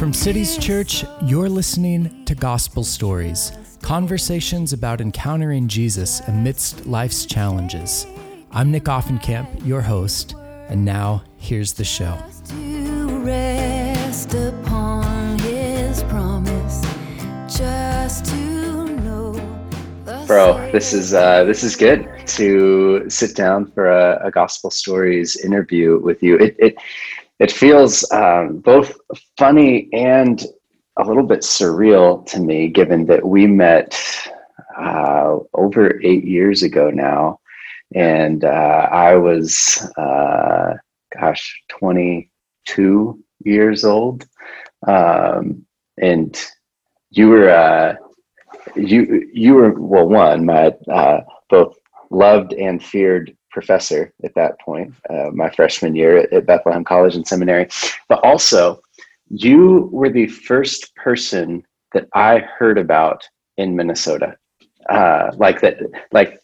From Cities Church, you're listening to Gospel Stories, conversations about encountering Jesus amidst life's challenges. I'm Nick Offenkamp, your host, and now here's the show. Bro, this is uh, this is good to sit down for a, a gospel stories interview with you. It it it feels um, both funny and a little bit surreal to me, given that we met uh, over eight years ago now, and uh, I was, uh, gosh, twenty-two years old, um, and you were uh, you you were well one my uh, both loved and feared professor at that point, uh, my freshman year at, at, Bethlehem College and Seminary. But also, you were the first person that I heard about in Minnesota. Uh, like that, like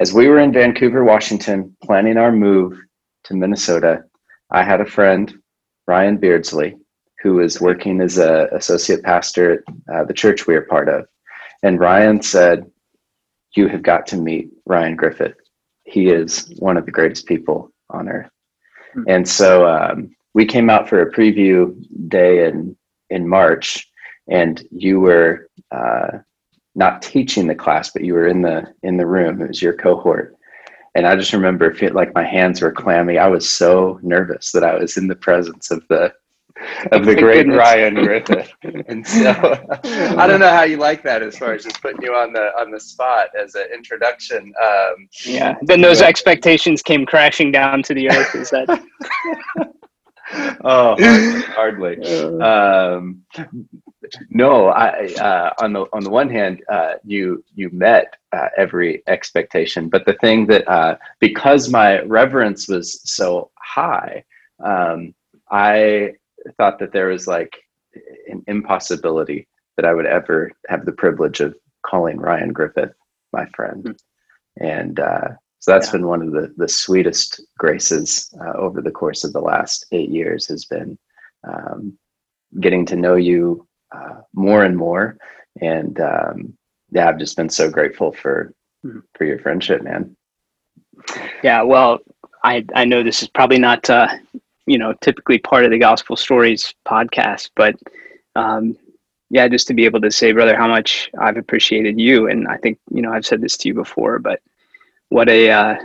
as we were in Vancouver, Washington, planning our move to Minnesota, I had a friend, Ryan Beardsley, who was working as a associate pastor at uh, the church we are part of. And Ryan said, "You have got to meet Ryan Griffith." He is one of the greatest people on earth. Mm-hmm. And so um, we came out for a preview day in in March, and you were uh, not teaching the class, but you were in the in the room. It was your cohort, and I just remember feel like my hands were clammy. I was so nervous that I was in the presence of the of the great Ryan Griffith. and so I don't know how you like that as far as just putting you on the on the spot as an introduction. Um, yeah. Then those yeah. expectations came crashing down to the earth. Is that? oh, hardly. hardly. Um, no, I uh, on the on the one hand, uh, you you met uh, every expectation, but the thing that uh, because my reverence was so high, um, I thought that there was like an impossibility that I would ever have the privilege of calling Ryan Griffith my friend. Mm-hmm. And uh, so that's yeah. been one of the, the sweetest graces uh, over the course of the last eight years has been um, getting to know you uh, more and more. And um, yeah, I've just been so grateful for, mm-hmm. for your friendship, man. Yeah, well, I, I know this is probably not uh, you know typically part of the gospel stories podcast but um, yeah just to be able to say brother how much i've appreciated you and i think you know i've said this to you before but what a uh,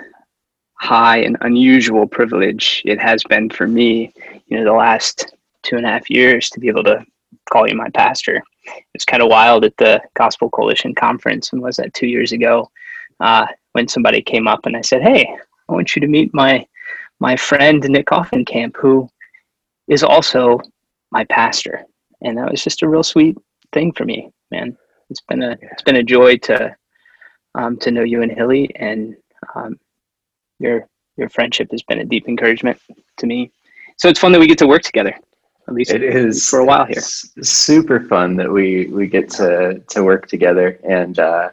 high and unusual privilege it has been for me you know the last two and a half years to be able to call you my pastor. It's kind of wild at the gospel coalition conference and was that two years ago uh, when somebody came up and i said hey i want you to meet my my friend Nick Offenkamp, who is also my pastor. And that was just a real sweet thing for me, man. It's been a it's been a joy to um, to know you and Hilly, and um, your your friendship has been a deep encouragement to me. So it's fun that we get to work together. At least it is for a while here. Super fun that we we get to to work together, and uh,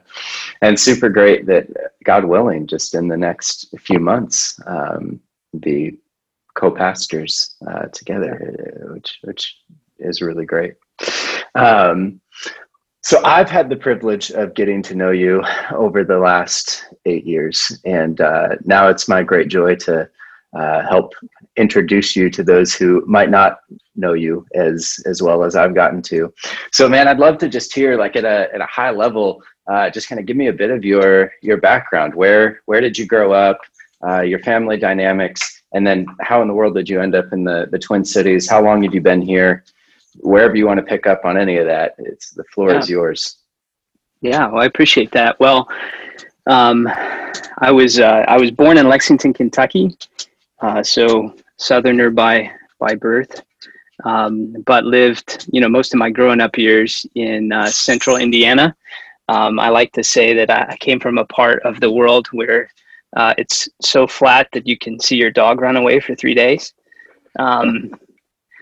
and super great that God willing, just in the next few months, um, be co-pastors uh, together, uh, which which is really great. Um, so I've had the privilege of getting to know you over the last eight years, and uh, now it's my great joy to uh, help introduce you to those who might not know you as as well as I've gotten to. So, man, I'd love to just hear, like at a at a high level, uh, just kind of give me a bit of your your background. Where where did you grow up? Uh, your family dynamics, and then how in the world did you end up in the, the Twin Cities? How long have you been here? Wherever you want to pick up on any of that, it's the floor yeah. is yours. Yeah, well, I appreciate that. Well, um, I was uh, I was born in Lexington, Kentucky, uh, so Southerner by by birth, um, but lived you know most of my growing up years in uh, Central Indiana. Um, I like to say that I came from a part of the world where uh, it's so flat that you can see your dog run away for three days. Um,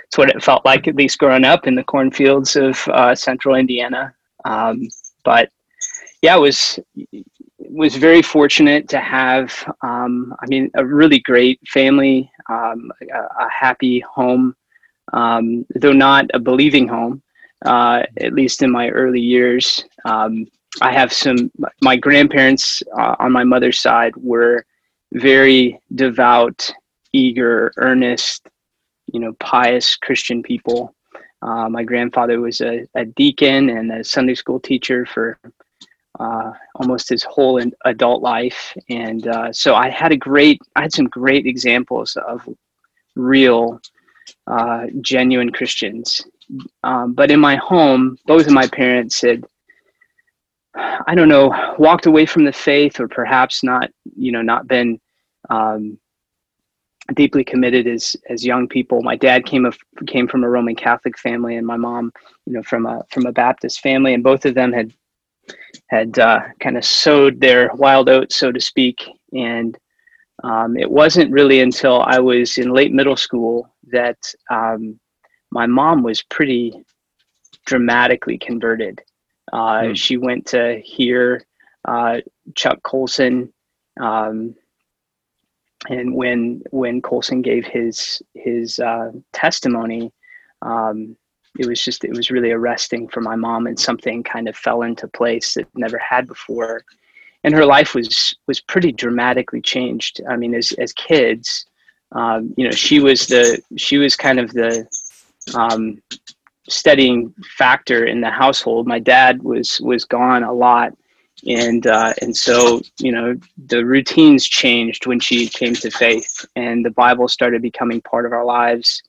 it's what it felt like, at least growing up in the cornfields of uh, central Indiana. Um, but yeah, it was was very fortunate to have. Um, I mean, a really great family, um, a, a, happy home. um, though not a believing home, uh, at least in my early years. Um, I have some, my grandparents uh, on my mother's side were very devout, eager, earnest, you know, pious Christian people. Uh, my grandfather was a, a, deacon and a Sunday school teacher for uh, almost his whole adult life. And uh, so I had a great, I had some great examples of real, uh, genuine Christians. Um, but in my home, both of my parents had, I don't know, walked away from the faith or perhaps not, you know, not been um, deeply committed as as young people. My dad came of came from a Roman Catholic family, and my mom, you know, from a from a Baptist family, and both of them had had uh, kind of sowed their wild oats, so to speak. And um, it wasn't really until I was in late middle school that um, my mom was pretty dramatically converted. Uh, mm. She went to hear uh, Chuck Colson. Um, and when when Colson gave his his uh, testimony, um, it was just it was really arresting for my mom, and something kind of fell into place that never had before, and her life was was pretty dramatically changed. I mean, as as kids, um, you know, she was the she was kind of the um, steadying factor in the household. My dad was was gone a lot and uh, and so you know the routines changed when she came to faith and the bible started becoming part of our lives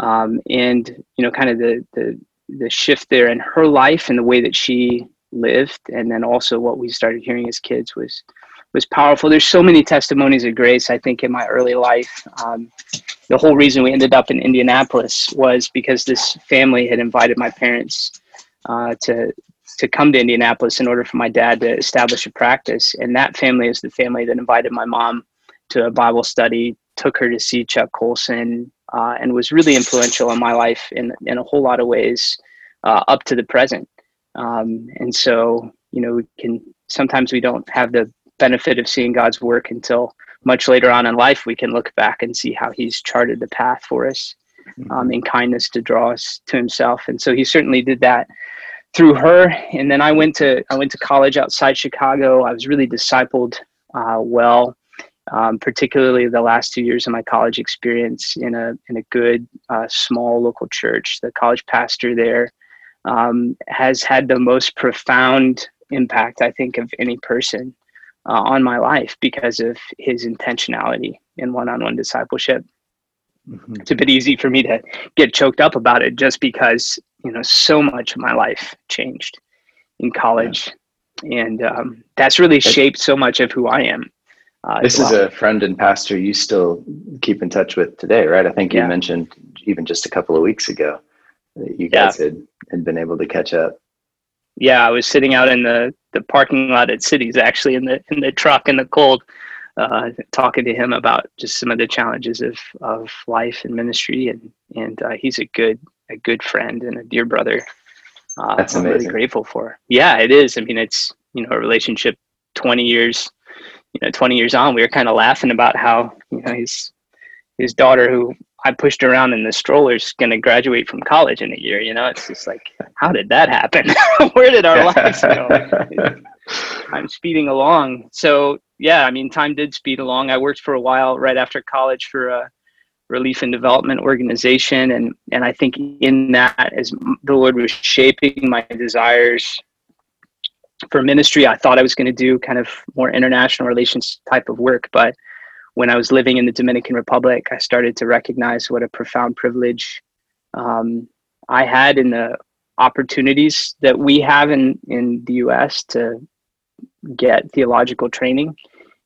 um, and you know kind of the, the the shift there in her life and the way that she lived and then also what we started hearing as kids was was powerful there's so many testimonies of grace i think in my early life um, the whole reason we ended up in indianapolis was because this family had invited my parents uh, to to come to Indianapolis in order for my dad to establish a practice. And that family is the family that invited my mom to a Bible study, took her to see Chuck Colson, uh, and was really influential in my life in in a whole lot of ways uh, up to the present. Um, and so, you know, we can sometimes we don't have the benefit of seeing God's work until much later on in life. We can look back and see how He's charted the path for us mm-hmm. um, in kindness to draw us to Himself. And so He certainly did that through her. And then I went to I went to college outside Chicago. I was really discipled uh, well, um, particularly the last two years of my college experience in a in a good uh, small local church. The college pastor there um, has had the most profound impact I think of any person uh, on my life because of his intentionality in one-on-one discipleship. Mm-hmm. It's a bit easy for me to get choked up about it just because you know so much of my life changed in college yeah. and um, that's really shaped so much of who i am uh, this well. is a friend and pastor you still keep in touch with today right i think you yeah. mentioned even just a couple of weeks ago that you guys yeah. had, had been able to catch up yeah i was sitting out in the the parking lot at cities actually in the in the truck in the cold uh, talking to him about just some of the challenges of of life and ministry and and uh, he's a good a good friend and a dear brother. Uh, That's amazing. I'm really grateful for. Yeah, it is. I mean, it's you know a relationship 20 years, you know, 20 years on. We were kind of laughing about how you know his his daughter, who I pushed around in the stroller's going to graduate from college in a year. You know, it's just like, how did that happen? Where did our lives go? I'm speeding along. So yeah, I mean, time did speed along. I worked for a while right after college for a relief and development organization and and i think in that as the lord was shaping my desires for ministry i thought i was going to do kind of more international relations type of work but when i was living in the dominican republic i started to recognize what a profound privilege um, i had in the opportunities that we have in in the us to get theological training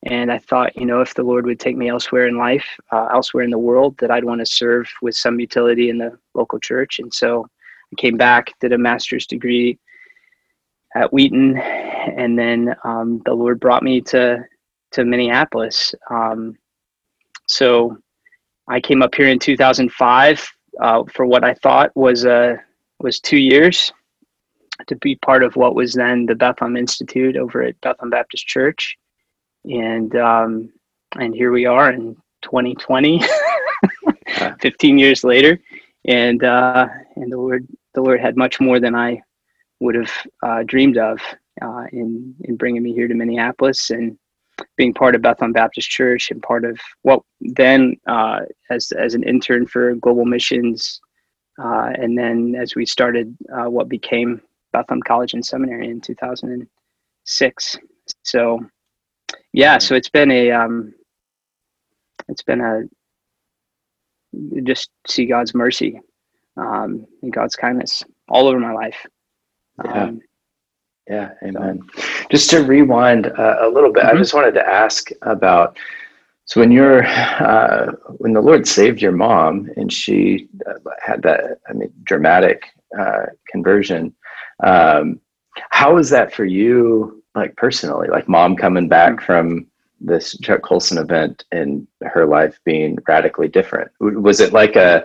and I thought, you know, if the Lord would take me elsewhere in life, uh, elsewhere in the world, that I'd want to serve with some utility in the local church. And so I came back, did a master's degree at Wheaton, and then um, the Lord brought me to to Minneapolis. Um, so I came up here in 2005 uh, for what I thought was a uh, was two years to be part of what was then the Bethlehem Institute over at Bethlehem Baptist Church. And um, and here we are in 2020 15 years later. And uh, and the Lord the Lord had much more than I would have uh, dreamed of uh, in in bringing me here to Minneapolis. And being part of Bethlehem Baptist Church and part of what then uh, as as an intern for Global Missions, uh, and then as we started uh, what became Bethlehem College and Seminary in 2006. So, yeah, so it's been a um, it's been a just see God's mercy um, and God's kindness all over my life. Yeah. Um, yeah, amen. Just to rewind uh, a little bit, mm-hmm. I just wanted to ask about so when you're uh, when the Lord saved your mom and she uh, had that I mean dramatic uh, conversion, um, how was that for you, like personally, like mom coming back mm-hmm. from this Chuck Colson event and her life being radically different? Was it like a,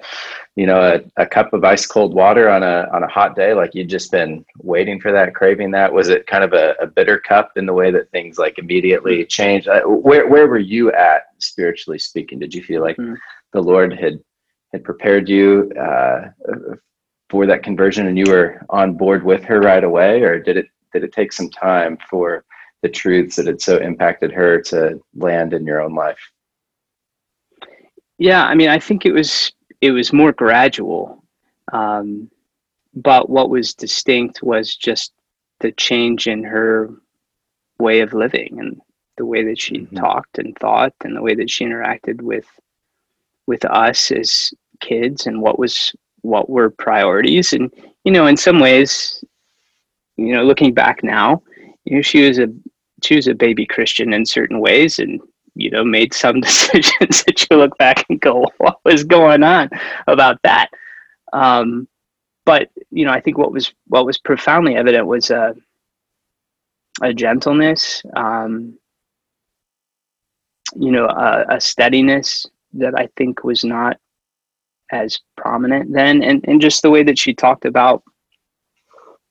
you know, a, a, cup of ice cold water on a on a hot day, like you'd just been waiting for that, craving that? Was it kind of a, a bitter cup in the way that things like immediately changed? Where where were you at spiritually speaking? Did you feel like mm-hmm. the Lord had had prepared you uh, for that conversion and you were on board with her right away, or did it did it take some time for the truths that had so impacted her to land in your own life? Yeah, I mean, I think it was it was more gradual, um, but what was distinct was just the change in her way of living and the way that she mm-hmm. talked and thought and the way that she interacted with with us as kids and what was what were priorities and you know in some ways you know looking back now you know she was a was a baby christian in certain ways and you know made some decisions that you look back and go what was going on about that um, but you know i think what was what was profoundly evident was a, a gentleness um, you know a, a steadiness that i think was not as prominent then and, and just the way that she talked about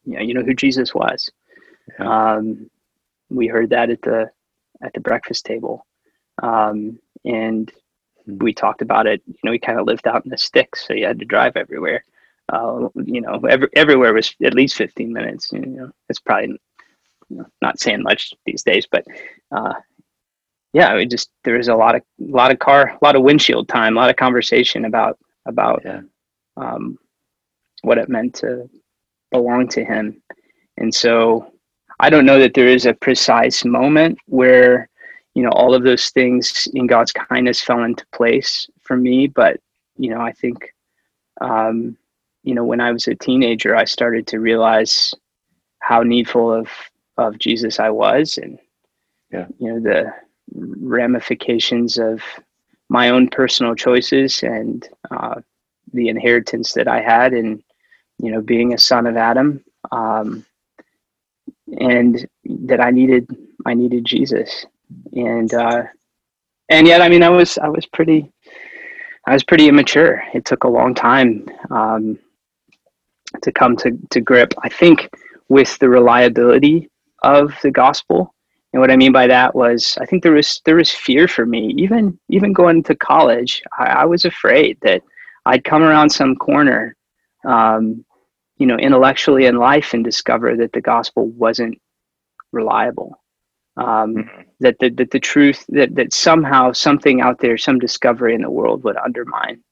you know, you know who Jesus was. Yeah. Um, we heard that at the at the breakfast table. Um, and hmm. we talked about it, you know, we kind of lived out in the sticks, so you had to drive everywhere. Uh, you know, every, everywhere was at least 15 minutes. You know, it's probably you know, not saying much these days, but uh, yeah, it just there was a lot of a lot of car, a lot of windshield time, a lot of conversation about about yeah. um, what it meant to belong to Him. And so I don't know that there is a precise moment where you know all of those things in God's kindness fell into place for me, but you know I think um, you know when I was a teenager, I started to realize how needful of of Jesus I was, and yeah. you know the ramifications of my own personal choices and uh, the inheritance that I had in you know being a son of Adam, um, and that I needed I needed Jesus, and uh, and yet I mean I was I was pretty I was pretty immature. It took a long time um, to come to to grip. I think with the reliability of the gospel and what I mean by that was, I think there was there was fear for me. Even even going to college, I, I was afraid that I'd come around some corner, um, you know, intellectually in life, and discover that the gospel wasn't reliable. Um, mm-hmm. That the that the truth that that somehow something out there, some discovery in the world, would undermine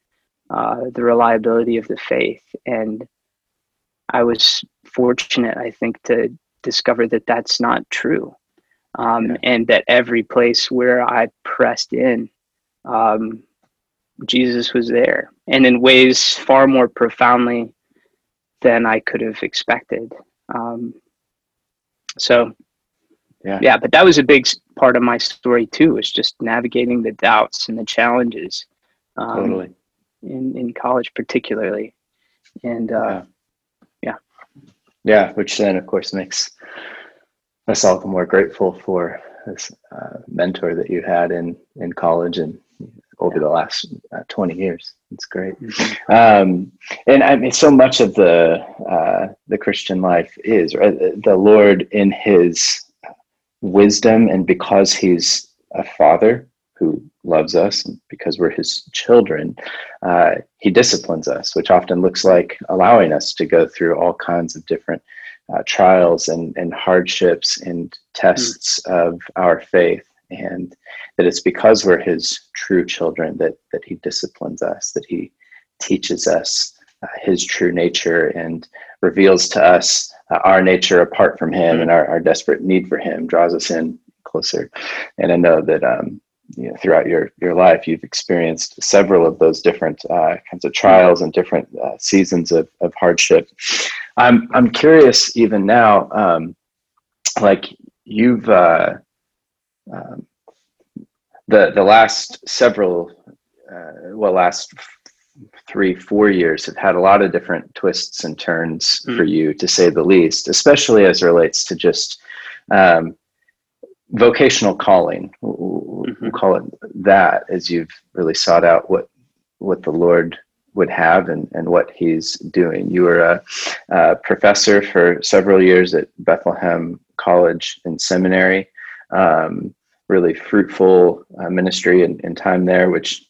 uh, the reliability of the faith. And I was fortunate, I think, to discover that that's not true um, yeah. and that every place where I pressed in, um, Jesus was there, and in ways far more profoundly than I could have expected. Um, so, yeah. yeah, but that was a big part of my story too. Was just navigating the doubts and the challenges. Um, totally. In in college, particularly, and uh, yeah. yeah, yeah, which then of course makes us all the more grateful for this uh, mentor that you had in in college and over the last uh, 20 years it's great mm-hmm. um, and i mean so much of the uh, the christian life is right the lord in his wisdom and because he's a father who loves us, and because we're his children, uh, he disciplines us, which often looks like allowing us to go through all kinds of different uh, trials and, and hardships and tests mm. of our faith. And that it's because we're his true children that, that he disciplines us, that he teaches us uh, his true nature and reveals to us uh, our nature apart from him and our, our desperate need for him, draws us in closer. And I know that um, you know, throughout your, your life, you've experienced several of those different uh, kinds of trials and different uh, seasons of, of hardship. I'm, I'm curious even now, um, like you've, uh, um, the, the last several, uh, well, last three, four years have had a lot of different twists and turns mm. for you, to say the least, especially as relates to just um, vocational calling. We'll, mm-hmm. call it that, as you've really sought out what what the Lord would have and, and what He's doing. You were a, a professor for several years at Bethlehem College and Seminary. Um, really fruitful uh, ministry and, and time there, which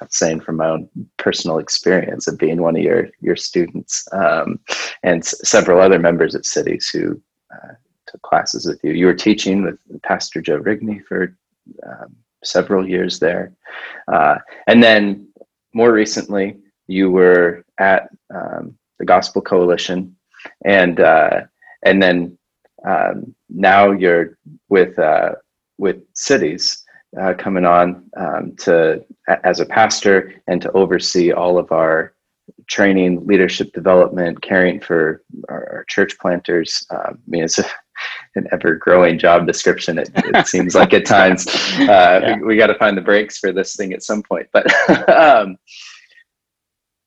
I'm saying from my own personal experience of being one of your your students um, and s- several other members at cities who uh, took classes with you. You were teaching with pastor joe rigney for um, several years there. Uh, and then more recently you were at um, the gospel coalition and uh, and then um, now you're with uh, with cities uh, coming on um, to as a pastor and to oversee all of our training, leadership development, caring for our, our church planters. Uh, I mean, it's a, an ever growing job description. It, it seems like at times uh, yeah. we, we got to find the brakes for this thing at some point, but. um,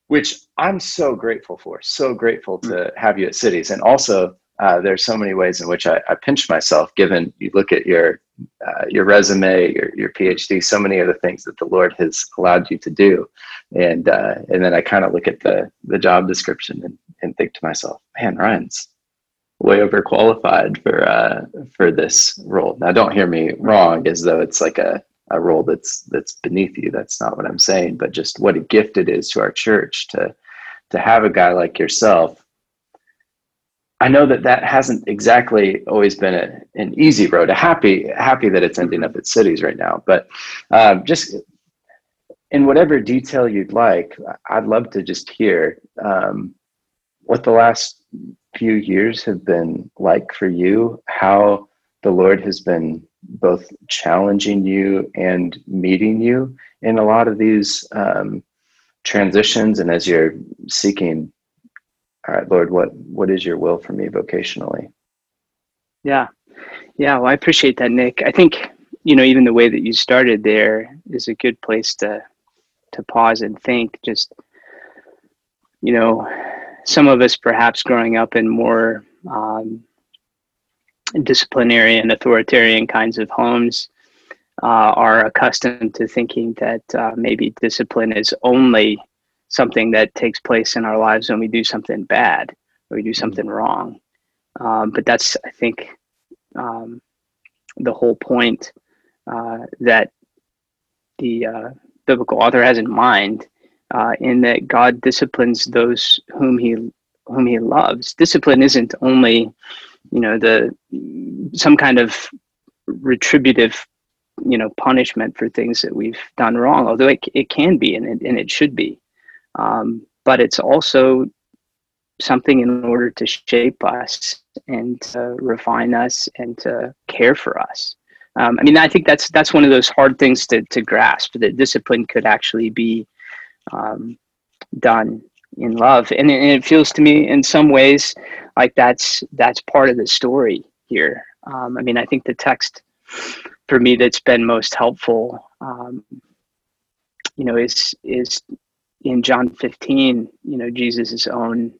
which I'm so grateful for, so grateful to mm. have you at Cities, and also uh, there's so many ways in which I, I pinch myself. Given you look at your uh, your resume, your your PhD, so many of the things that the Lord has allowed you to do, and uh, and then I kind of look at the the job description and, and think to myself, man, Ryan's way overqualified for uh, for this role. Now, don't hear me wrong, as though it's like a a role that's that's beneath you. That's not what I'm saying, but just what a gift it is to our church to to have a guy like yourself I know that that hasn't exactly always been a, an easy road. Happy, happy that it's ending up at cities right now. But um, just in whatever detail you'd like, I'd love to just hear um, what the last few years have been like for you. How the Lord has been both challenging you and meeting you in a lot of these um, transitions, and as you're seeking all right, Lord, what what is your will for me vocationally? Yeah. Yeah, well I appreciate that, Nick. I think, you know, even the way that you started there is a good place to to pause and think just you know, some of us perhaps growing up in more um, disciplinary and authoritarian kinds of homes uh, are accustomed to thinking that uh, maybe discipline is only something that takes place in our lives when we do something bad or we do mm-hmm. something wrong. Um, but that's, I think, um, the whole point uh, that the uh, biblical author has in mind, uh, in that God disciplines those whom he whom he loves. Discipline isn't only, you know, the some kind of retributive, you know, punishment for things that we've done wrong. Although it it can be and it, and it should be. Um, but it's also something in order to shape us and to refine us and to care for us. Um, I mean, I think that's that's one of those hard things to to grasp. That discipline could actually be um, done in love, and, and it feels to me in some ways like that's that's part of the story here. Um, I mean, I think the text for me that's been most helpful, um, you know, is is in John 15, you know, Jesus' own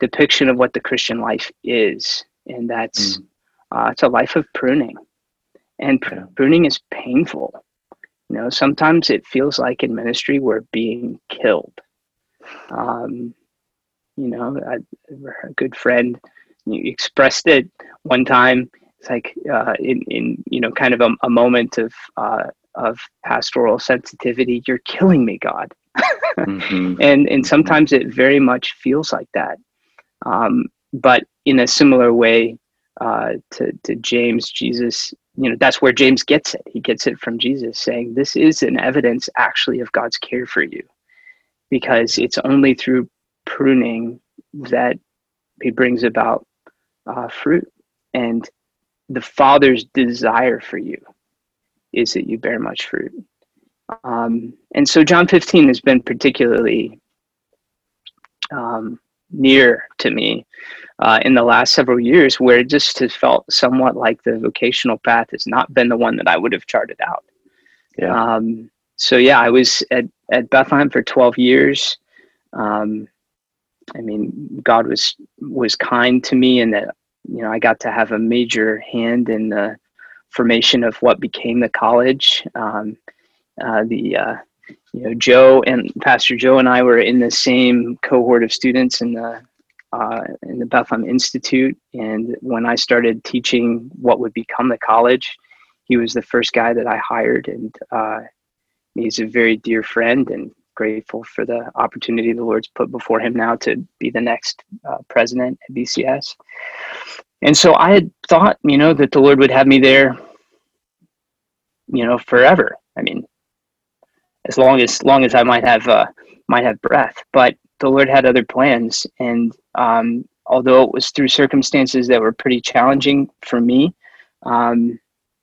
depiction of what the Christian life is. And that's, mm. uh, it's a life of pruning. And pr- pruning is painful. You know, sometimes it feels like in ministry we're being killed. Um, you know, a, a good friend expressed it one time. It's like uh, in, in, you know, kind of a, a moment of, uh, of pastoral sensitivity. You're killing me, God. Mm-hmm. And and sometimes it very much feels like that. Um, but in a similar way uh, to to James, Jesus, you know, that's where James gets it. He gets it from Jesus, saying, "This is an evidence actually of God's care for you, because it's only through pruning that He brings about uh, fruit, and the Father's desire for you is that you bear much fruit." Um, and so John 15 has been particularly um, near to me uh, in the last several years where it just has felt somewhat like the vocational path has not been the one that I would have charted out. Yeah. Um, so yeah, I was at, at Bethlehem for 12 years. Um, I mean, God was, was kind to me and that, you know, I got to have a major hand in the formation of what became the college. Um, uh, the uh, you know Joe and Pastor Joe and I were in the same cohort of students in the uh, in the Bethlehem Institute, and when I started teaching what would become the college, he was the first guy that I hired, and uh, he's a very dear friend and grateful for the opportunity the Lord's put before him now to be the next uh, president at BCS. And so I had thought, you know, that the Lord would have me there, you know, forever. I mean, as long as long as I might have uh, might have breath. But the Lord had other plans, and um, although it was through circumstances that were pretty challenging for me, um,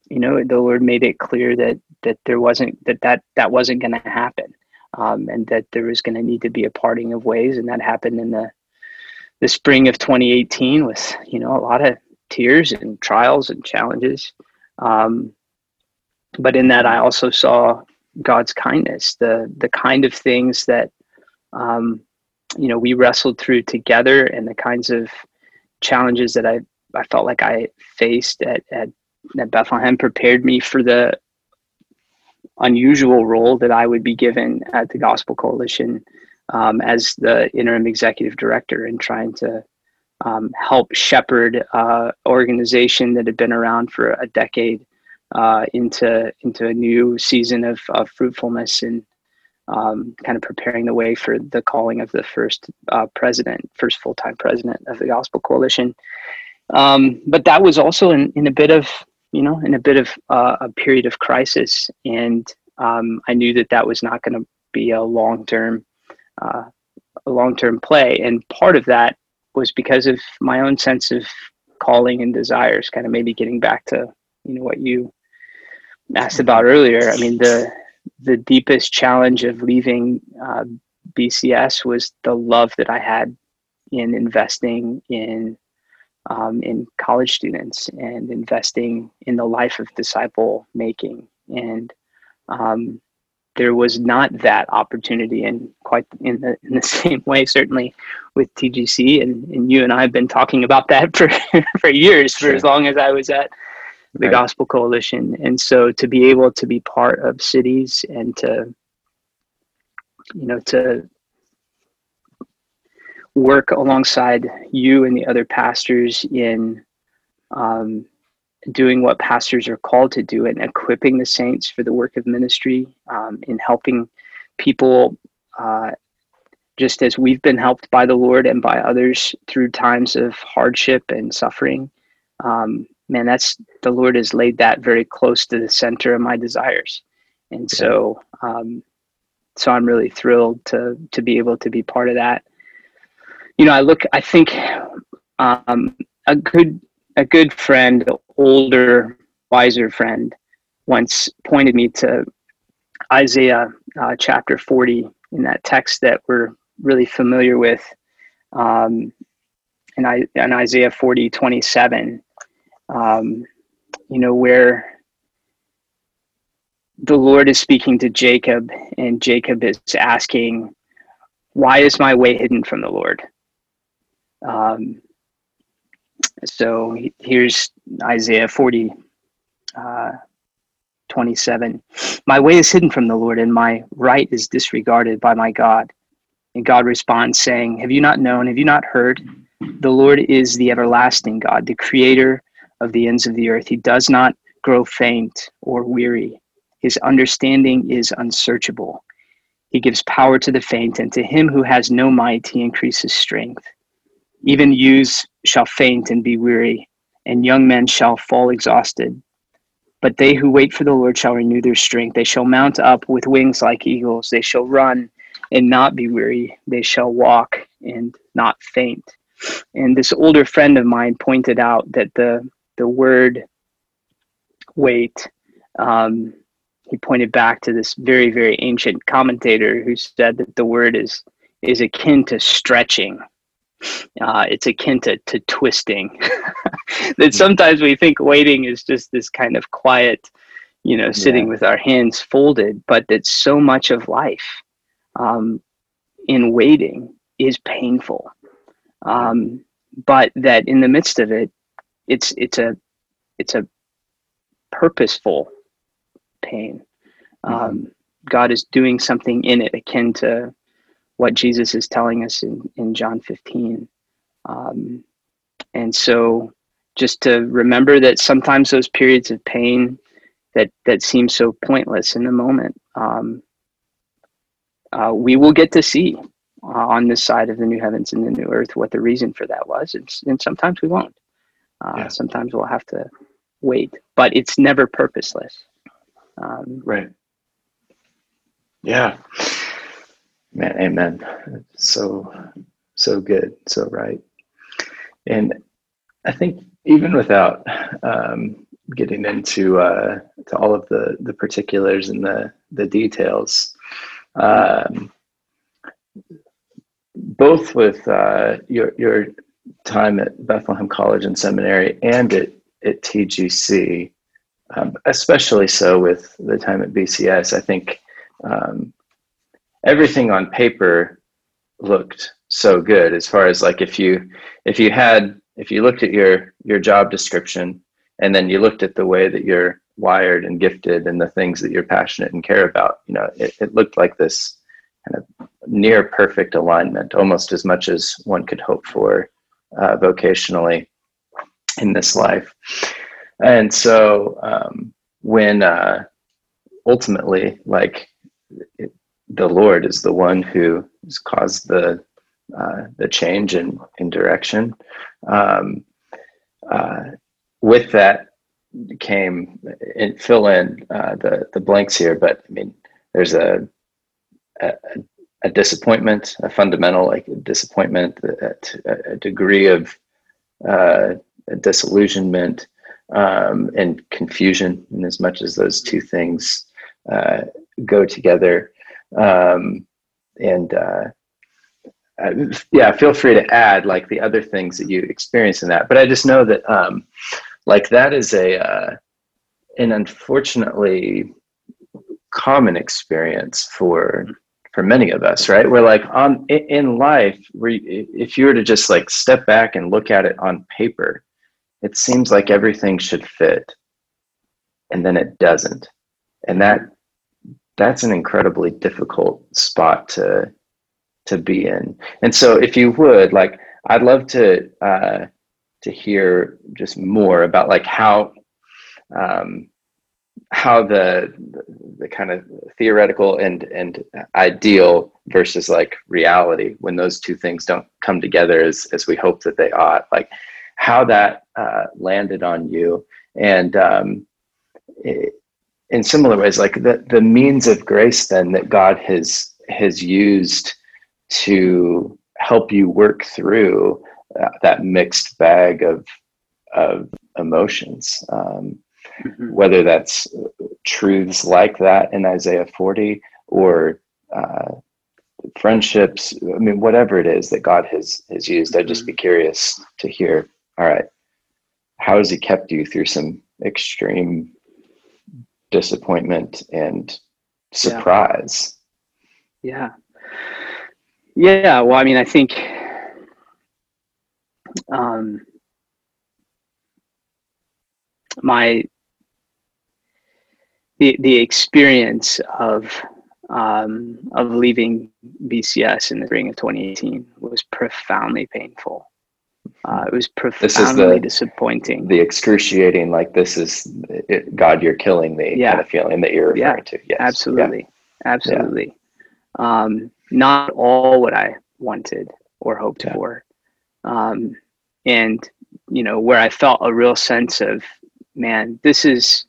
you know, the Lord made it clear that that there wasn't that that that wasn't going to happen, um, and that there was going to need to be a parting of ways, and that happened in the the spring of 2018 with you know a lot of tears and trials and challenges. Um, but in that, I also saw God's kindness, the the kind of things that um, you know we wrestled through together, and the kinds of challenges that I I felt like I faced at at, at Bethlehem prepared me for the unusual role that I would be given at the Gospel Coalition um, as the interim executive director and trying to um, help shepherd uh, organization that had been around for a decade uh, into into a new season of, of fruitfulness and um, kind of preparing the way for the calling of the first uh, president, first full time president of the Gospel Coalition. Um, but that was also in, in a bit of you know in a bit of uh, a period of crisis, and um, I knew that that was not going to be a long term uh, a long term play, and part of that was because of my own sense of calling and desires, kind of maybe getting back to you know what you asked about earlier, I mean the the deepest challenge of leaving uh, BCS was the love that I had in investing in um, in college students and investing in the life of disciple making. And um, there was not that opportunity in quite in the in the same way certainly with TGC and, and you and I have been talking about that for for years for as long as I was at the right. Gospel Coalition. And so to be able to be part of cities and to, you know, to work alongside you and the other pastors in um, doing what pastors are called to do and equipping the saints for the work of ministry, um, in helping people. Uh, just as we've been helped by the Lord and by others through times of hardship and suffering, um, man, that's the Lord has laid that very close to the center of my desires, and so um, so I'm really thrilled to to be able to be part of that. You know, I look, I think um, a good a good friend, older, wiser friend, once pointed me to Isaiah uh, chapter 40 in that text that we're really familiar with. Um, in, I, in Isaiah 40, 27, um, you know, where the Lord is speaking to Jacob, and Jacob is asking, Why is my way hidden from the Lord? Um, so here's Isaiah 40, uh, 27. My way is hidden from the Lord, and my right is disregarded by my God. And God responds, saying, Have you not known? Have you not heard? The Lord is the everlasting God, the creator of the ends of the earth. He does not grow faint or weary. His understanding is unsearchable. He gives power to the faint, and to him who has no might, he increases strength. Even youths shall faint and be weary, and young men shall fall exhausted. But they who wait for the Lord shall renew their strength. They shall mount up with wings like eagles. They shall run and not be weary. They shall walk and not faint. And this older friend of mine pointed out that the the word wait um, he pointed back to this very very ancient commentator who said that the word is is akin to stretching uh, it's akin to, to twisting that hmm. sometimes we think waiting is just this kind of quiet you know sitting yeah. with our hands folded but that so much of life um, in waiting is painful um, but that in the midst of it it's it's a it's a purposeful pain. Mm-hmm. Um, God is doing something in it akin to what Jesus is telling us in, in John 15. Um, and so just to remember that sometimes those periods of pain that, that seem so pointless in the moment, um, uh, we will get to see uh, on this side of the new heavens and the new earth what the reason for that was. And, and sometimes we won't. Uh, yeah. Sometimes we'll have to wait, but it's never purposeless. Um, right. Yeah. Man, amen. So, so good. So right. And I think even without um, getting into uh, to all of the the particulars and the the details, um, both with uh, your your time at Bethlehem College and Seminary and at at TGC, um, especially so with the time at BCS. I think um, everything on paper looked so good as far as like if you if you had if you looked at your your job description and then you looked at the way that you're wired and gifted and the things that you're passionate and care about you know it, it looked like this kind of near perfect alignment almost as much as one could hope for uh, vocationally in this life. And so um, when uh, ultimately, like it, the Lord is the one who has caused the uh, the change in in direction. Um, uh, with that came and fill in uh, the the blanks here, but I mean, there's a, a, a disappointment, a fundamental like a disappointment, a, a degree of uh, disillusionment um, and confusion, in as much as those two things uh, go together. Um, and uh, yeah, feel free to add like the other things that you experience in that. But I just know that um, like that is a uh, an unfortunately common experience for for many of us, right? We're like on in life, if you were to just like step back and look at it on paper, it seems like everything should fit and then it doesn't and that that's an incredibly difficult spot to to be in and so if you would like i'd love to uh to hear just more about like how um how the, the, kind of theoretical and and ideal versus like reality when those two things don't come together as as we hope that they ought like how that uh, landed on you. And um, it, in similar ways like the, the means of grace then that god has has used to help you work through uh, that mixed bag of of emotions um, mm-hmm. whether that's truths like that in isaiah 40 or uh, friendships i mean whatever it is that god has has used i'd just be mm-hmm. curious to hear all right, how has he kept you through some extreme disappointment and surprise? Yeah. Yeah. yeah well, I mean, I think um, my the the experience of um, of leaving BCS in the spring of 2018 was profoundly painful Uh, it was profoundly the, disappointing. The excruciating, like this is it, God, you're killing me yeah. kind of feeling that you're referring yeah, to. Yes. Absolutely. Yeah. Absolutely. Um, not all what I wanted or hoped for. Um, and, you know, where I felt a real sense of, man, this is,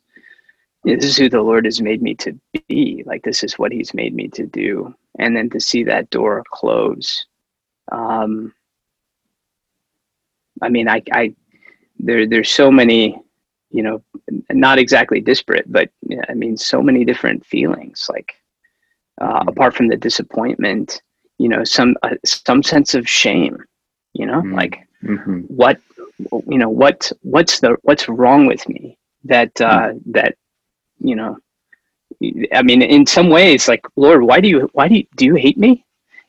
this is who the Lord has made me to be. Like, this is what he's made me to do. And then to see that door close. Um, I mean, I, I, there, there's so many, you know, not exactly disparate, but I mean, so many different feelings. Like, uh, mm-hmm. apart from the disappointment, you know, some uh, some sense of shame. You know, mm-hmm. like mm-hmm. what, you know, what what's the what's wrong with me that uh, mm-hmm. that, you know, I mean, in some ways, like Lord, why do you why do you do you hate me?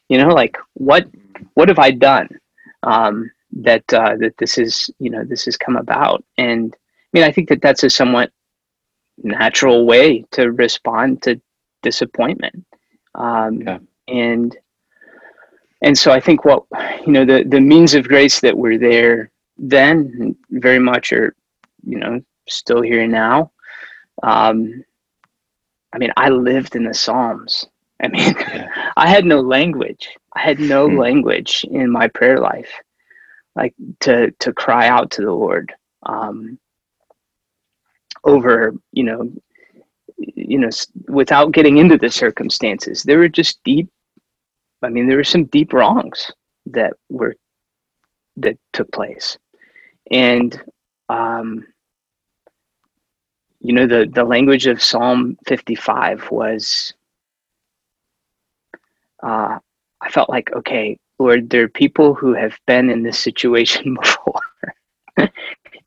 You know, like what what have I done? Um, that uh, that this is you know this has come about and i mean i think that that's a somewhat natural way to respond to disappointment um, yeah. and and so i think what you know the the means of grace that were there then very much are you know still here now um, i mean i lived in the psalms i mean yeah. i had no language i had no hmm. language in my prayer life like to to cry out to the Lord um, over you know you know without getting into the circumstances. There were just deep. I mean, there were some deep wrongs that were that took place, and um, you know the the language of Psalm fifty five was. Uh, I felt like okay, Lord, there are people who have been in this situation before,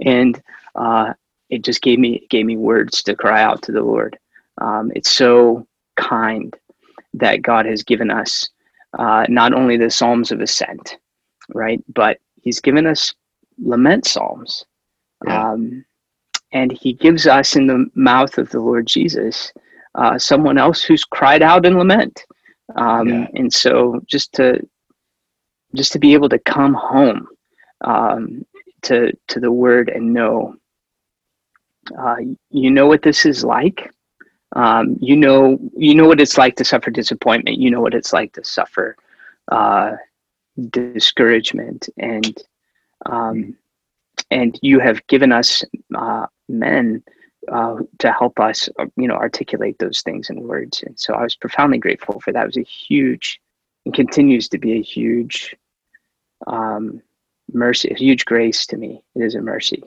and uh, it just gave me gave me words to cry out to the Lord. Um, it's so kind that God has given us uh, not only the Psalms of Ascent, right, but He's given us lament psalms, yeah. um, and He gives us in the mouth of the Lord Jesus uh, someone else who's cried out in lament. Um, yeah. And so, just to just to be able to come home um, to to the word and know uh, you know what this is like um, you know you know what it's like to suffer disappointment you know what it's like to suffer uh, discouragement and um, and you have given us uh, men uh, to help us you know articulate those things in words and so i was profoundly grateful for that it was a huge and continues to be a huge um, mercy, a huge grace to me. It is a mercy,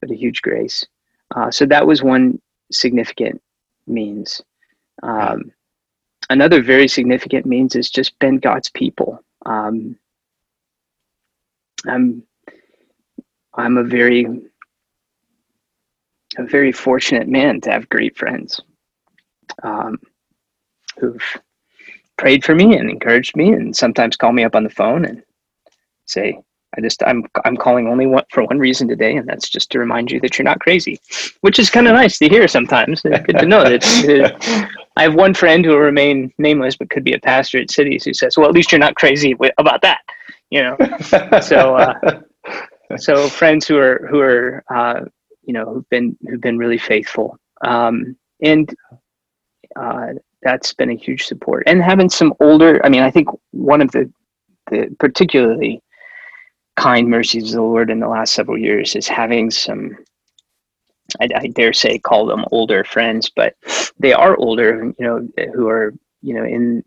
but a huge grace. Uh, so that was one significant means. Um, another very significant means is just been God's people. Um, I'm I'm a very a very fortunate man to have great friends um, who've prayed for me and encouraged me and sometimes call me up on the phone and say I just I'm I'm calling only one for one reason today, and that's just to remind you that you're not crazy, which is kind of nice to hear sometimes. It's good to know that. I have one friend who will remain nameless, but could be a pastor at Cities who says, "Well, at least you're not crazy about that," you know. so, uh, so friends who are who are uh, you know who've been who've been really faithful, um, and uh, that's been a huge support. And having some older, I mean, I think one of the the particularly kind mercies of the Lord in the last several years is having some, I, I, dare say, call them older friends, but they are older, you know, who are, you know, in,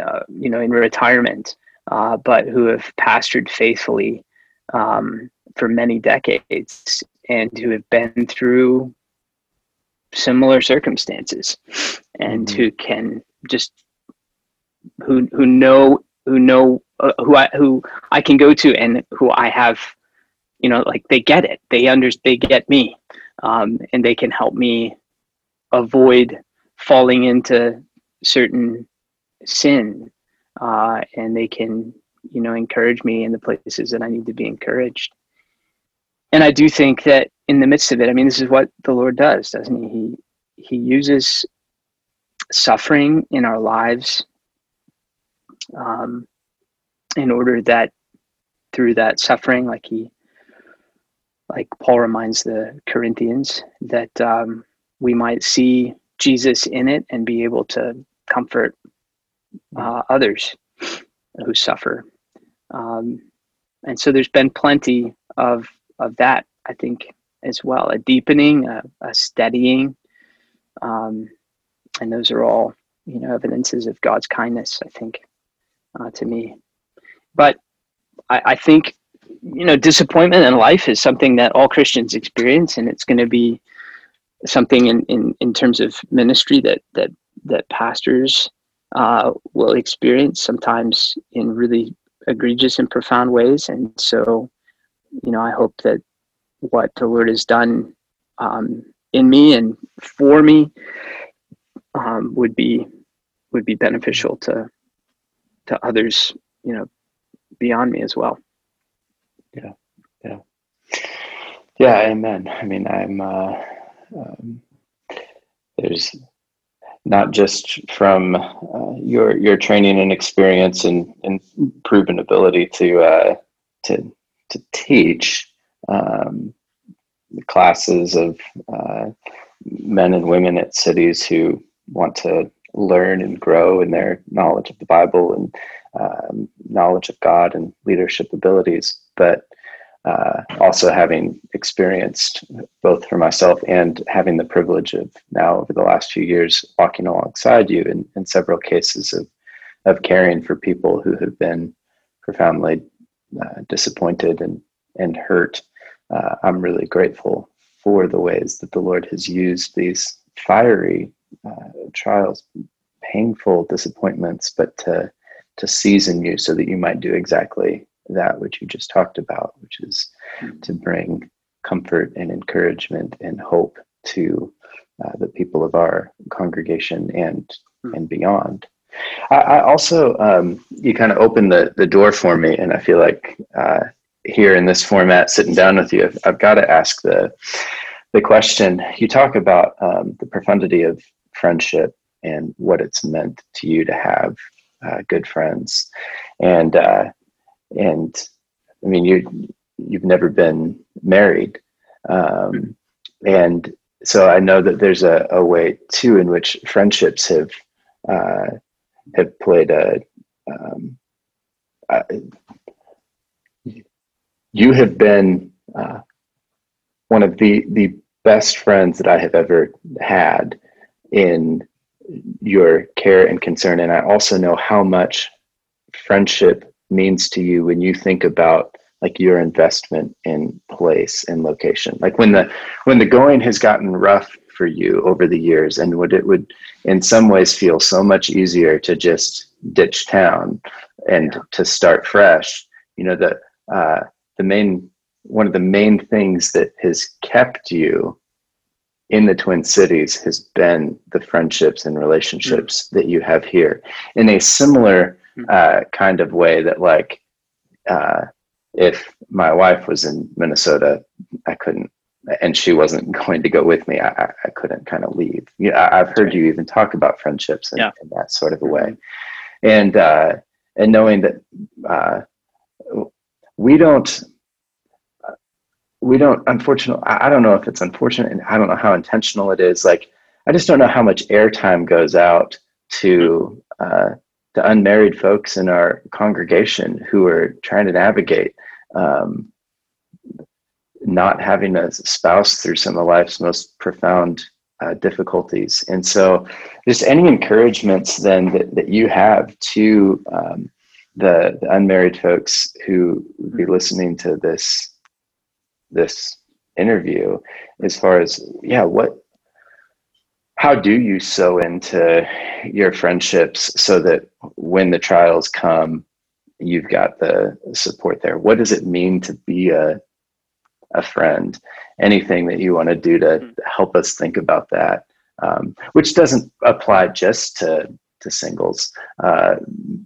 uh, you know, in retirement, uh, but who have pastored faithfully um, for many decades and who have been through similar circumstances and mm-hmm. who can just who who know who know uh, who I who I can go to and who I have, you know, like they get it. They under they get me, um, and they can help me avoid falling into certain sin, uh, and they can you know encourage me in the places that I need to be encouraged. And I do think that in the midst of it, I mean, this is what the Lord does, doesn't he? He he uses suffering in our lives um, in order that through that suffering, like he, like Paul reminds the Corinthians that um, we might see Jesus in it and be able to comfort uh, others who suffer. Um, and so there's been plenty of of that, I think, as well. A deepening, a, a steadying, um, and those are all you know evidences of God's kindness. I think uh, to me, but I, I think you know disappointment in life is something that all Christians experience, and it's going to be something in, in in terms of ministry that that that pastors uh, will experience sometimes in really egregious and profound ways. And so, you know, I hope that what the Lord has done um, in me and for me um, would be would be beneficial to to others, you know, beyond me as well. Yeah, yeah, yeah. Amen. I mean, I'm. Uh, um, there's not just from uh, your your training and experience and, and proven ability to uh, to to teach um, classes of uh, men and women at cities who want to learn and grow in their knowledge of the Bible and um, knowledge of God and leadership abilities, but uh, also having experienced both for myself and having the privilege of now over the last few years walking alongside you in, in several cases of of caring for people who have been profoundly uh, disappointed and and hurt. Uh, I'm really grateful for the ways that the Lord has used these fiery uh, trials, painful disappointments, but to to season you so that you might do exactly that which you just talked about, which is to bring comfort and encouragement and hope to uh, the people of our congregation and mm-hmm. and beyond. I, I also um, you kind of opened the the door for me, and I feel like uh, here in this format, sitting down with you, I've, I've got to ask the the question. You talk about um, the profundity of friendship and what it's meant to you to have uh, good friends, and uh, and I mean you you've never been married, um, and so I know that there's a, a way too in which friendships have uh, have played a. Um, you have been uh, one of the the best friends that I have ever had in your care and concern, and I also know how much friendship means to you when you think about like your investment in place and location like when the when the going has gotten rough for you over the years and would it would in some ways feel so much easier to just ditch town and yeah. to start fresh you know the uh, the main one of the main things that has kept you in the twin cities has been the friendships and relationships mm-hmm. that you have here in a similar uh, kind of way that like uh, if my wife was in Minnesota, I couldn't, and she wasn't going to go with me. I, I couldn't kind of leave. Yeah, I've heard you even talk about friendships in, yeah. in that sort of a way, and uh, and knowing that uh, we don't. We don't, unfortunately, I don't know if it's unfortunate and I don't know how intentional it is. Like, I just don't know how much airtime goes out to uh, the unmarried folks in our congregation who are trying to navigate um, not having a spouse through some of life's most profound uh, difficulties. And so, just any encouragements then that, that you have to um, the, the unmarried folks who would be listening to this this interview, as far as yeah, what how do you sow into your friendships so that when the trials come you've got the support there what does it mean to be a a friend anything that you want to do to hmm. help us think about that um, which doesn't apply just to to singles uh,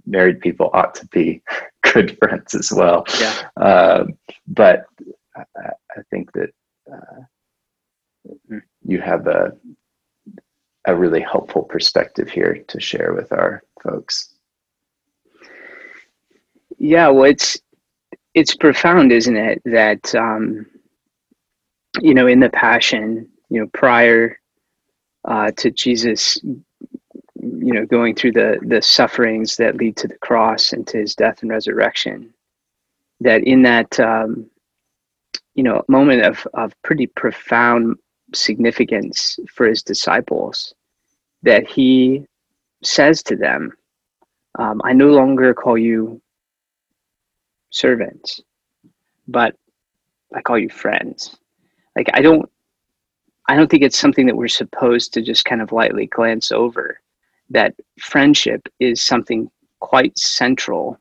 married people ought to be good friends as well yeah. Uh, but I, I, think that uh, you have a a really helpful perspective here to share with our folks. Yeah, well, it's it's profound, isn't it? That um, you know, in the Passion, you know, prior uh, to Jesus, you know, going through the the sufferings that lead to the cross and to his death and resurrection, that in that um, you know moment of of pretty profound significance for his disciples, that he says to them, um, "I no longer call you servants, but I call you friends." Like i don't i don't think it's something that we're supposed to just kind of lightly glance over that friendship is something quite central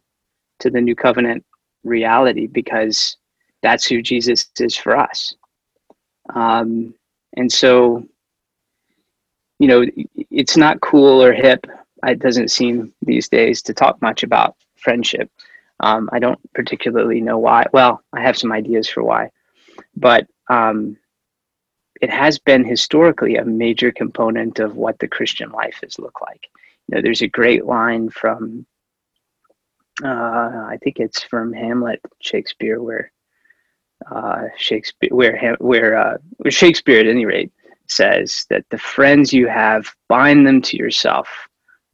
to the new covenant reality because that's who jesus is for us. Um, and so you know it's not cool or hip. It doesn't seem these days to talk much about friendship. Um, i don't particularly know why. Well i have some ideas for why. But um, it has been historically a major component of what the Christian life has looked like. You know, there's a great line from, uh, I think it's from Hamlet, Shakespeare, where uh, Shakespeare, where where, uh, Shakespeare, at any rate, says that the friends you have bind them to yourself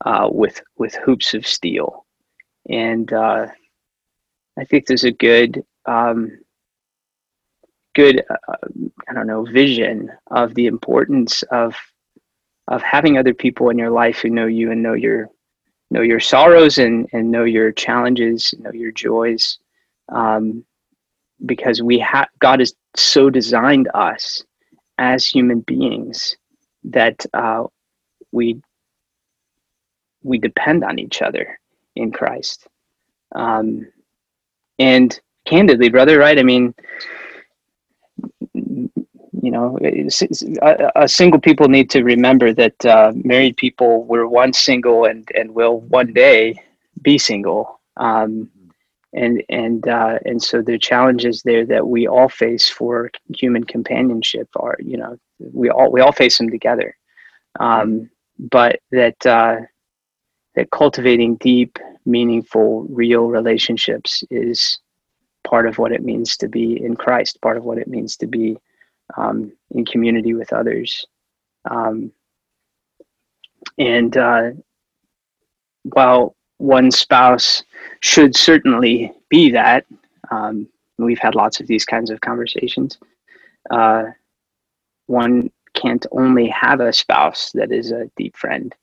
uh, with with hoops of steel, and uh, I think there's a good um, good uh, i don't know vision of the importance of of having other people in your life who know you and know your know your sorrows and and know your challenges know your joys. Um, because we have god has so designed us as human beings that uh, we we depend on each other in christ. Um, and candidly brother right? I mean you know, a, single people need to remember that uh, married people were once single and, and will one day be single. Um, and and uh, and so the challenges there that we all face for human companionship are, you know, we all we all face them together. Um, but that uh, that cultivating deep, meaningful, real relationships is part of what it means to be in Christ, part of what it means to be um, in community with others. Um, and uh, while one spouse should certainly be that, um, we've had lots of these kinds of conversations. Uh, one can't only have a spouse that is a deep friend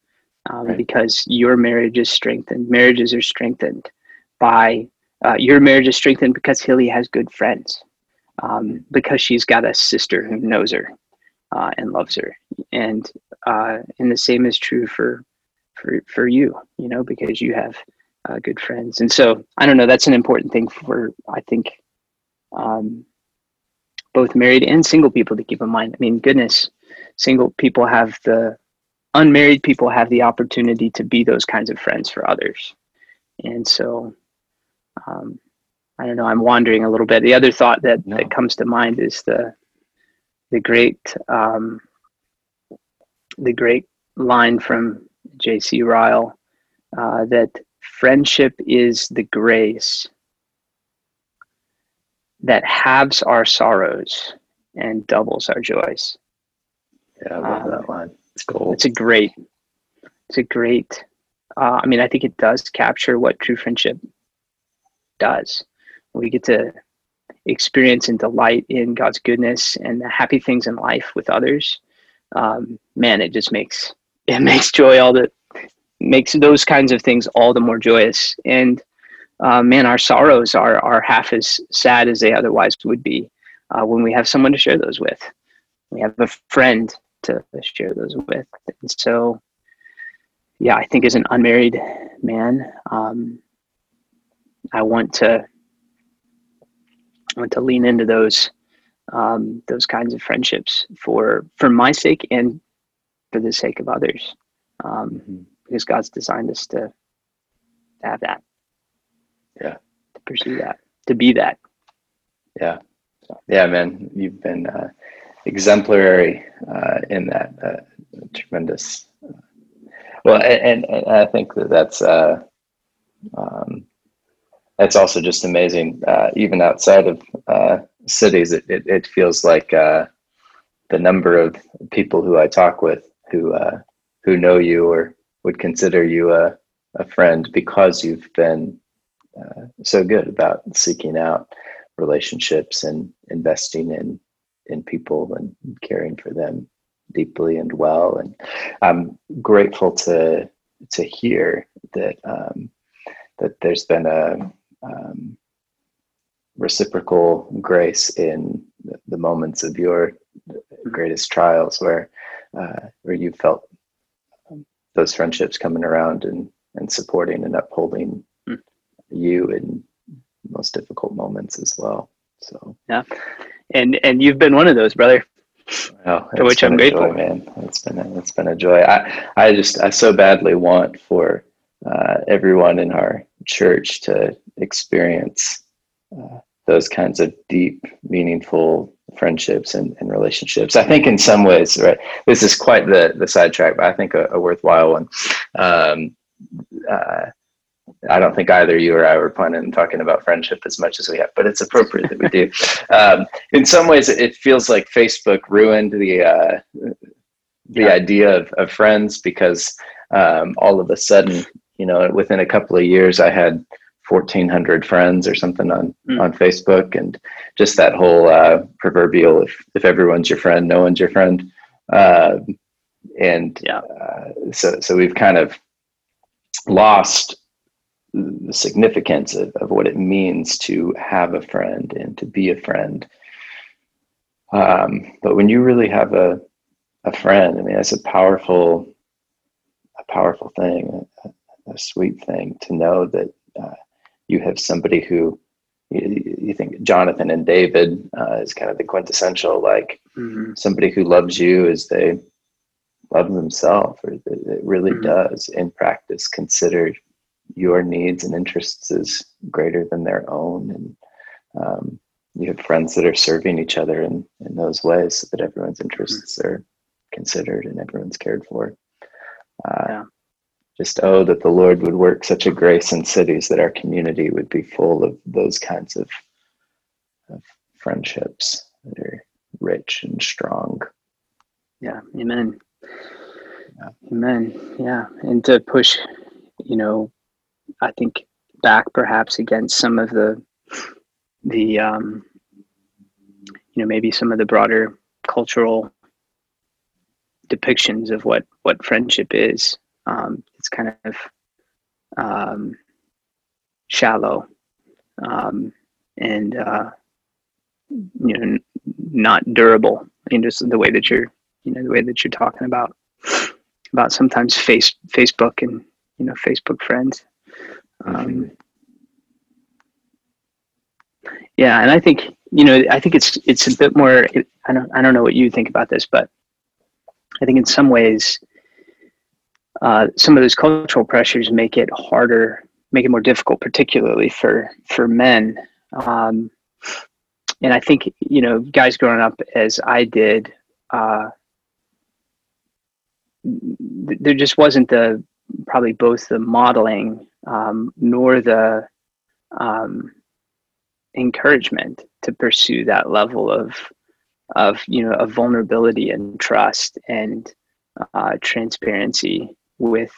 um, right. because your marriage is strengthened. Marriages are strengthened by uh, your marriage is strengthened because Hilly has good friends um, because she's got a sister who knows her uh, and loves her, and uh, and the same is true for for for you, you know, because you have uh, good friends, and so I don't know. That's an important thing for I think um, both married and single people to keep in mind. I mean, goodness, single people have the unmarried people have the opportunity to be those kinds of friends for others, and so um, I don't know. I'm wandering a little bit. The other thought that, no. that comes to mind is the the great um, the great line from J.C. Ryle uh, that friendship is the grace that halves our sorrows and doubles our joys. Yeah, I love um, that line. It's cool. It's a great. It's a great. Uh, I mean, I think it does capture what true friendship does we get to experience and delight in God's goodness and the happy things in life with others, um, man, it just makes it makes joy all the makes those kinds of things all the more joyous. And uh, man, our sorrows are are half as sad as they otherwise would be uh, when we have someone to share those with. We have a friend to share those with, and so yeah, I think as an unmarried man, um, I want to to lean into those um, those kinds of friendships for for my sake and for the sake of others, um, mm-hmm. because God's designed us to, to have that. Yeah, to pursue that, to be that. Yeah, yeah, man, you've been uh, exemplary uh, in that. Uh, tremendous. Well, and, and, I think that that's uh, um, that's also just amazing. Uh, even outside of uh, cities, it, it, it, feels like uh, the number of people who I talk with who uh, who know you or would consider you a, a friend because you've been uh, so good about seeking out relationships and investing in in people and caring for them deeply and well. And I'm grateful to to hear that um, that there's been a um, reciprocal grace in the moments of your greatest trials where uh, where you felt um, those friendships coming around and and supporting and upholding mm. you in most difficult moments as well. So. Yeah. And and you've been one of those brother. Well, to which i'm grateful joy, man. It's been a, it's been a joy. I i just i so badly want for uh, everyone in our church to experience uh, those kinds of deep, meaningful friendships and, and, relationships. I think in some ways, right, this is quite the, the sidetrack, but I think a, a worthwhile one. Um, uh, I don't think either you or I were planning on talking about friendship as much as we have, but it's appropriate that we do. Um, in some ways, it feels like Facebook ruined the uh, the yeah. idea of, of friends because um, all of a sudden you know, within a couple of years, I had 1400 friends or something on, mm. on Facebook. And just that whole uh, proverbial, if, if everyone's your friend, no one's your friend. Uh, and yeah. Uh, so, so we've kind of lost the significance of, of what it means to have a friend and to be a friend. Um, but when you really have a, a friend, I mean, that's a powerful, a powerful thing a sweet thing to know that uh, you have somebody who you, you think Jonathan and David uh, is kind of the quintessential like mm-hmm. somebody who loves you as they love themselves, or it really mm-hmm. does in practice consider your needs and interests as greater than their own, and um, you have friends that are serving each other in in those ways, so that everyone's interests mm-hmm. are considered and everyone's cared for. Uh, yeah just oh that the lord would work such a grace in cities that our community would be full of those kinds of, of friendships that are rich and strong. Yeah amen. Yeah. amen yeah. And to push you know i think back perhaps against some of the the um you know maybe some of the broader cultural depictions of what what friendship is um, it's kind of um, shallow um, and uh, you know not durable. I mean, just the way that you're you know the way that you're talking about about sometimes face Facebook and you know Facebook friends. Um, yeah, and I think you know I think it's it's a bit more. I don't I don't know what you think about this, but I think in some ways uh, some of those cultural pressures make it harder, make it more difficult, particularly for for men. Um, and I think you know, guys growing up as I did, uh, th- there just wasn't the probably both the modeling um, nor the um, encouragement to pursue that level of of you know of vulnerability and trust and uh, transparency with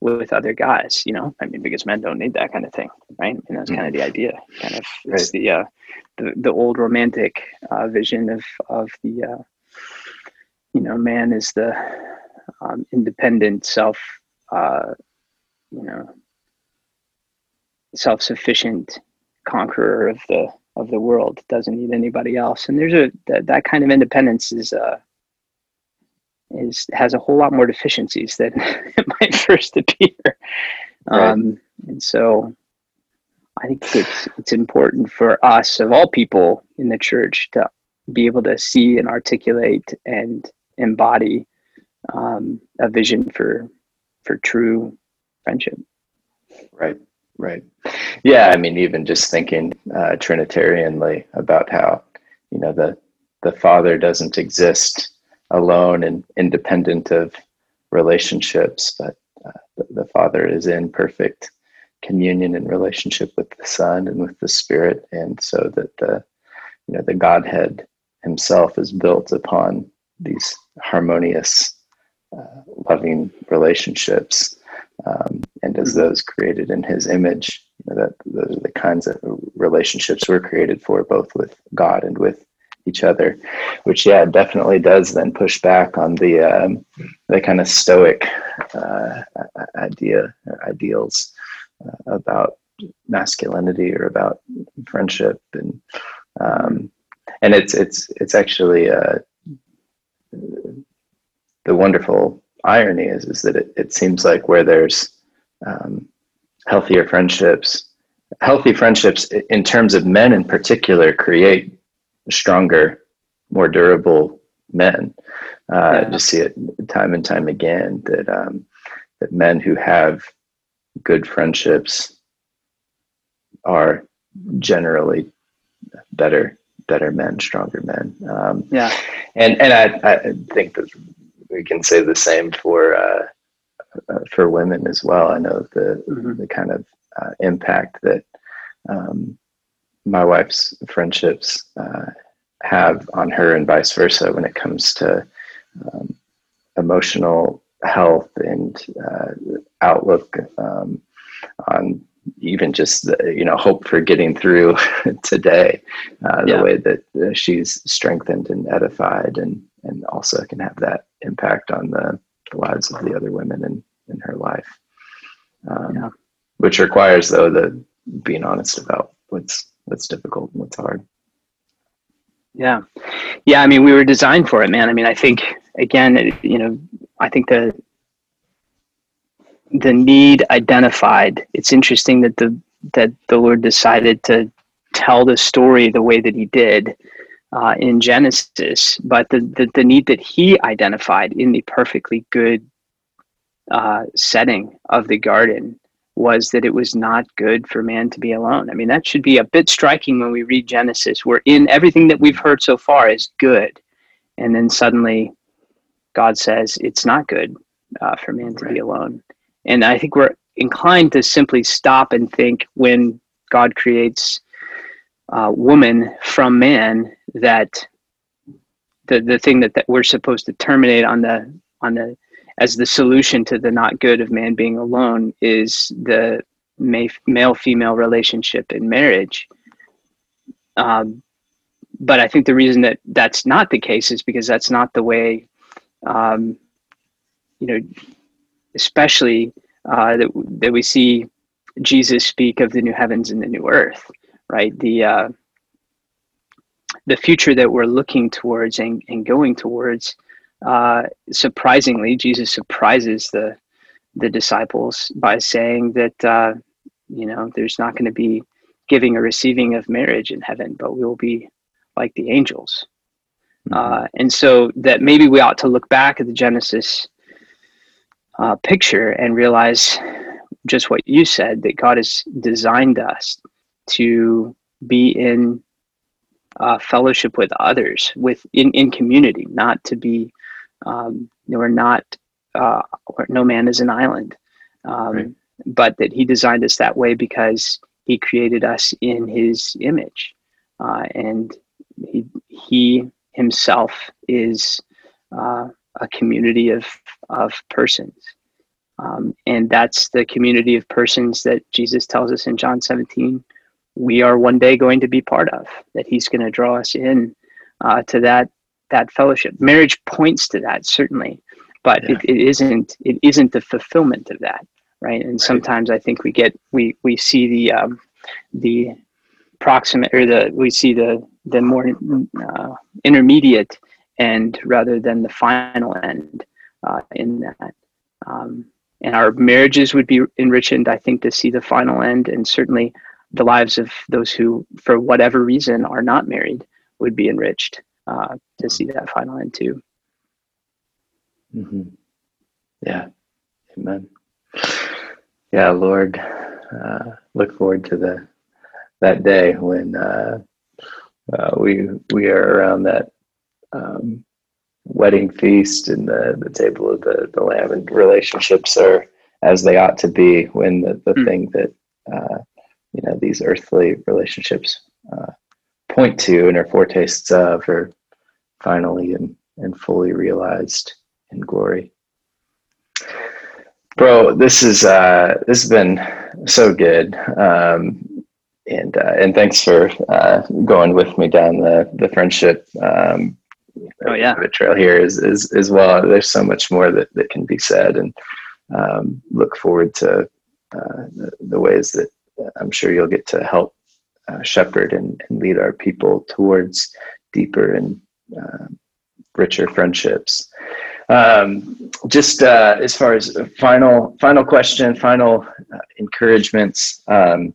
with other guys you know? I mean because men don't need that kind of thing right? And that's kind of the idea kind of right. it's the uh the, the old romantic uh, vision of of the uh you know man is the um, independent self uh you know self-sufficient conqueror of the of the world doesn't need anybody else. And there's a that, that kind of independence is uh is has a whole lot more deficiencies than it might first appear. Right. Um, and so I think it's it's important for us of all people in the church to be able to see and articulate and embody um, a vision for for true friendship. Right, right. Yeah, I mean, even just thinking uh, Trinitarianly about how you know the the Father doesn't exist alone and independent of relationships, but uh, the, the, Father is in perfect communion and relationship with the Son and with the Spirit, and so that the you know the Godhead Himself is built upon these harmonious, uh, loving relationships, um, and as mm-hmm. those created in His image, you know, that those are the kinds of relationships we're created for, both with God and with each other, which yeah, definitely does then push back on the um, the kind of stoic uh, idea ideals uh, about masculinity or about friendship. And um, and it's it's it's actually uh, the wonderful irony is is that it, it seems like where there's um, healthier friendships healthy friendships in terms of men in particular create stronger, more durable men. Uh, yeah. Just see it time and time again that um, that men who have good friendships are generally better better men, stronger men. Um, yeah, and and I, I think that we can say the same for uh, uh, for women as well. I know the mm-hmm. the kind of uh, impact that um, my wife's friendships uh, have on her and vice versa when it comes to um, emotional health and uh, outlook um, on even just the, you know hope for getting through today uh, the yeah. way that uh, she's strengthened and edified and and also can have that impact on the, the lives of the other women in in her life um, yeah. which requires though the being honest about what's what's difficult and what's hard. Yeah, yeah. I mean, we were designed for it, man. I mean, I think again, you know, I think the the need identified. It's interesting that the that the Lord decided to tell the story the way that He did uh, in Genesis, but the, the the need that He identified in the perfectly good uh, setting of the garden was that it was not good for man to be alone. I mean, that should be a bit striking when we read Genesis, where in everything that we've heard so far is good. And then suddenly God says it's not good uh, for man to right. be alone. And I think we're inclined to simply stop and think when God creates uh, woman from man that the, the thing that, that we're supposed to terminate on the on the as the solution to the not good of man being alone is the male female relationship in marriage. Um, but I think the reason that that's not the case is because that's not the way, um, you know, especially uh, that, that we see Jesus speak of the new heavens and the new earth, right? The uh, the future that we're looking towards and, and going towards uh, surprisingly, Jesus surprises the the disciples by saying that uh, you know there's not going to be giving or receiving of marriage in heaven, but we will be like the angels. Mm-hmm. Uh, and so that maybe we ought to look back at the Genesis uh, picture and realize just what you said that God has designed us to be in uh, fellowship with others, with in, in community, not to be um, we're not, uh, no man is an island. Um, right. But that he designed us that way because he created us in his image. Uh, and he, he himself is uh, a community of, of persons. Um, and that's the community of persons that Jesus tells us in John 17 we are one day going to be part of, that he's going to draw us in uh, to that that fellowship. Marriage points to that certainly, but yeah. it, it isn't it isn't the fulfillment of that, right? And right. sometimes I think we get we we see the um, the proximate or the we see the the more uh, intermediate end rather than the final end uh, in that. Um, and our marriages would be enriched, I think, to see the final end, and certainly the lives of those who, for whatever reason, are not married would be enriched uh, to see that final end too. Mm-hmm. Yeah, amen. Yeah, Lord, uh, look forward to the that day when uh, uh, we we are around that um, wedding feast and the, the table of the, the lamb and relationships are as they ought to be when the, the mm. thing that uh, you know these earthly relationships uh, point to and are foretastes of are finally and, and fully realized in glory. Bro, this is uh, this has been so good, um, and uh, and thanks for uh, going with me down the the friendship. Um, oh yeah, trail here is is as well. There's so much more that that can be said, and um, look forward to uh, the, the, ways that I'm sure you'll get to help uh, shepherd and, and, lead our people towards deeper and uh, richer friendships. Um, just uh, as far as final final question, final uh, encouragements. Um,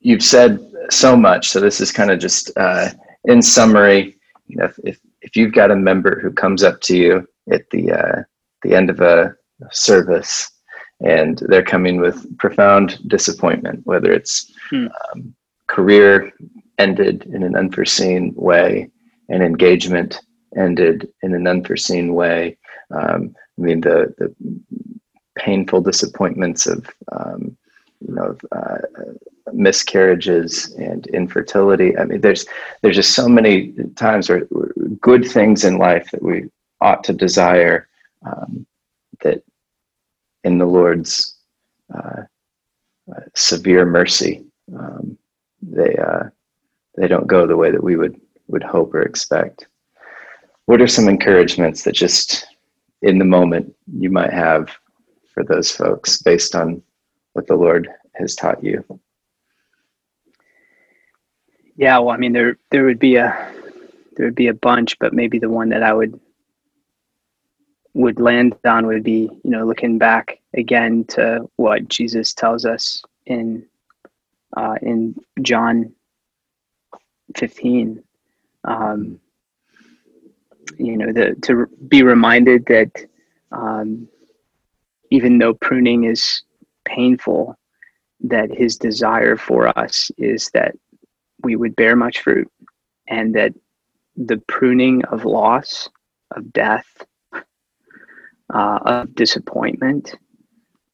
you've said so much, so this is kind of just uh, in summary. You know, if, if, if you've got a member who comes up to you at the uh, the end of a service and they're coming with profound disappointment, whether it's hmm. um, career ended in an unforeseen way, and engagement ended in an unforeseen way. Um, I mean, the the painful disappointments of um, you know uh, miscarriages and infertility. I mean, there's there's just so many times where good things in life that we ought to desire um, that in the Lord's uh, uh, severe mercy, um, they uh, they don't go the way that we would would hope or expect. What are some encouragements that just in the moment you might have for those folks based on what the Lord has taught you? Yeah, well, I mean, there there would be a there would be a bunch, but maybe the one that I would would land on would be, you know, looking back again to what Jesus tells us in uh, in John 15. Um, you know, the, to be reminded that um, even though pruning is painful, that His desire for us is that we would bear much fruit, and that the pruning of loss, of death, uh, of disappointment.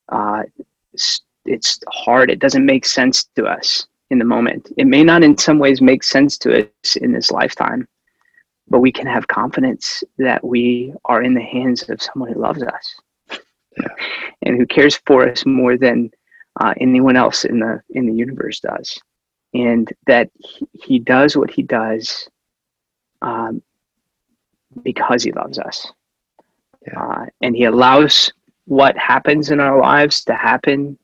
Uh, it's, it's hard. It doesn't make sense to us in the moment. It may not, in some ways, make sense to us in this lifetime, but we can have confidence that we are in the hands of someone who loves us yeah. and who cares for us more than uh, anyone else in the in the universe does, and that he, he does what he does um, because he loves us yeah. uh, and he allows what happens in our lives to happen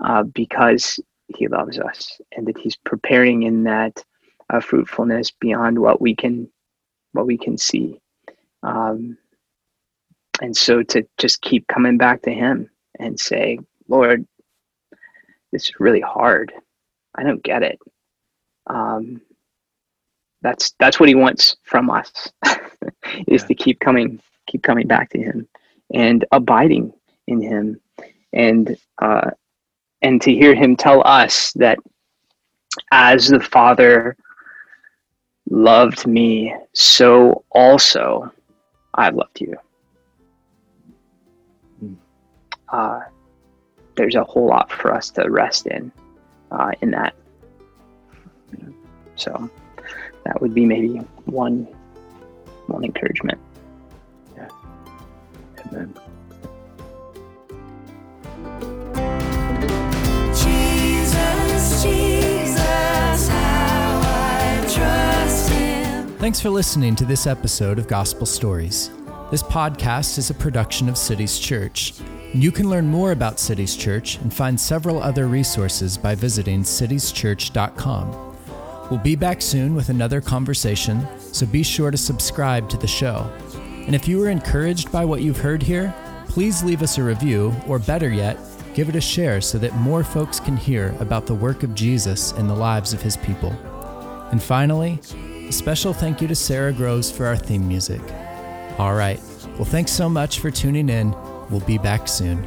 uh, because he loves us and that he's preparing in that uh, fruitfulness beyond what we can what we can see. Um, and so to just keep coming back to him and say lord this is really hard. I don't get it. Um, that's that's what he wants from us is yeah. to keep coming keep coming back to him and abiding in him. And uh, and to hear him tell us that as the father loved me so also i've loved you hmm. uh, there's a whole lot for us to rest in uh, in that so that would be maybe one one encouragement Amen. Thanks for listening to this episode of Gospel Stories. This podcast is a production of Cities Church. You can learn more about Cities Church and find several other resources by visiting citieschurch.com. We'll be back soon with another conversation, so be sure to subscribe to the show. And if you were encouraged by what you've heard here, please leave us a review, or better yet, give it a share so that more folks can hear about the work of Jesus in the lives of his people. And finally, a special thank you to Sara Groves for our theme music. All right, well, thanks so much for tuning in. We'll be back soon.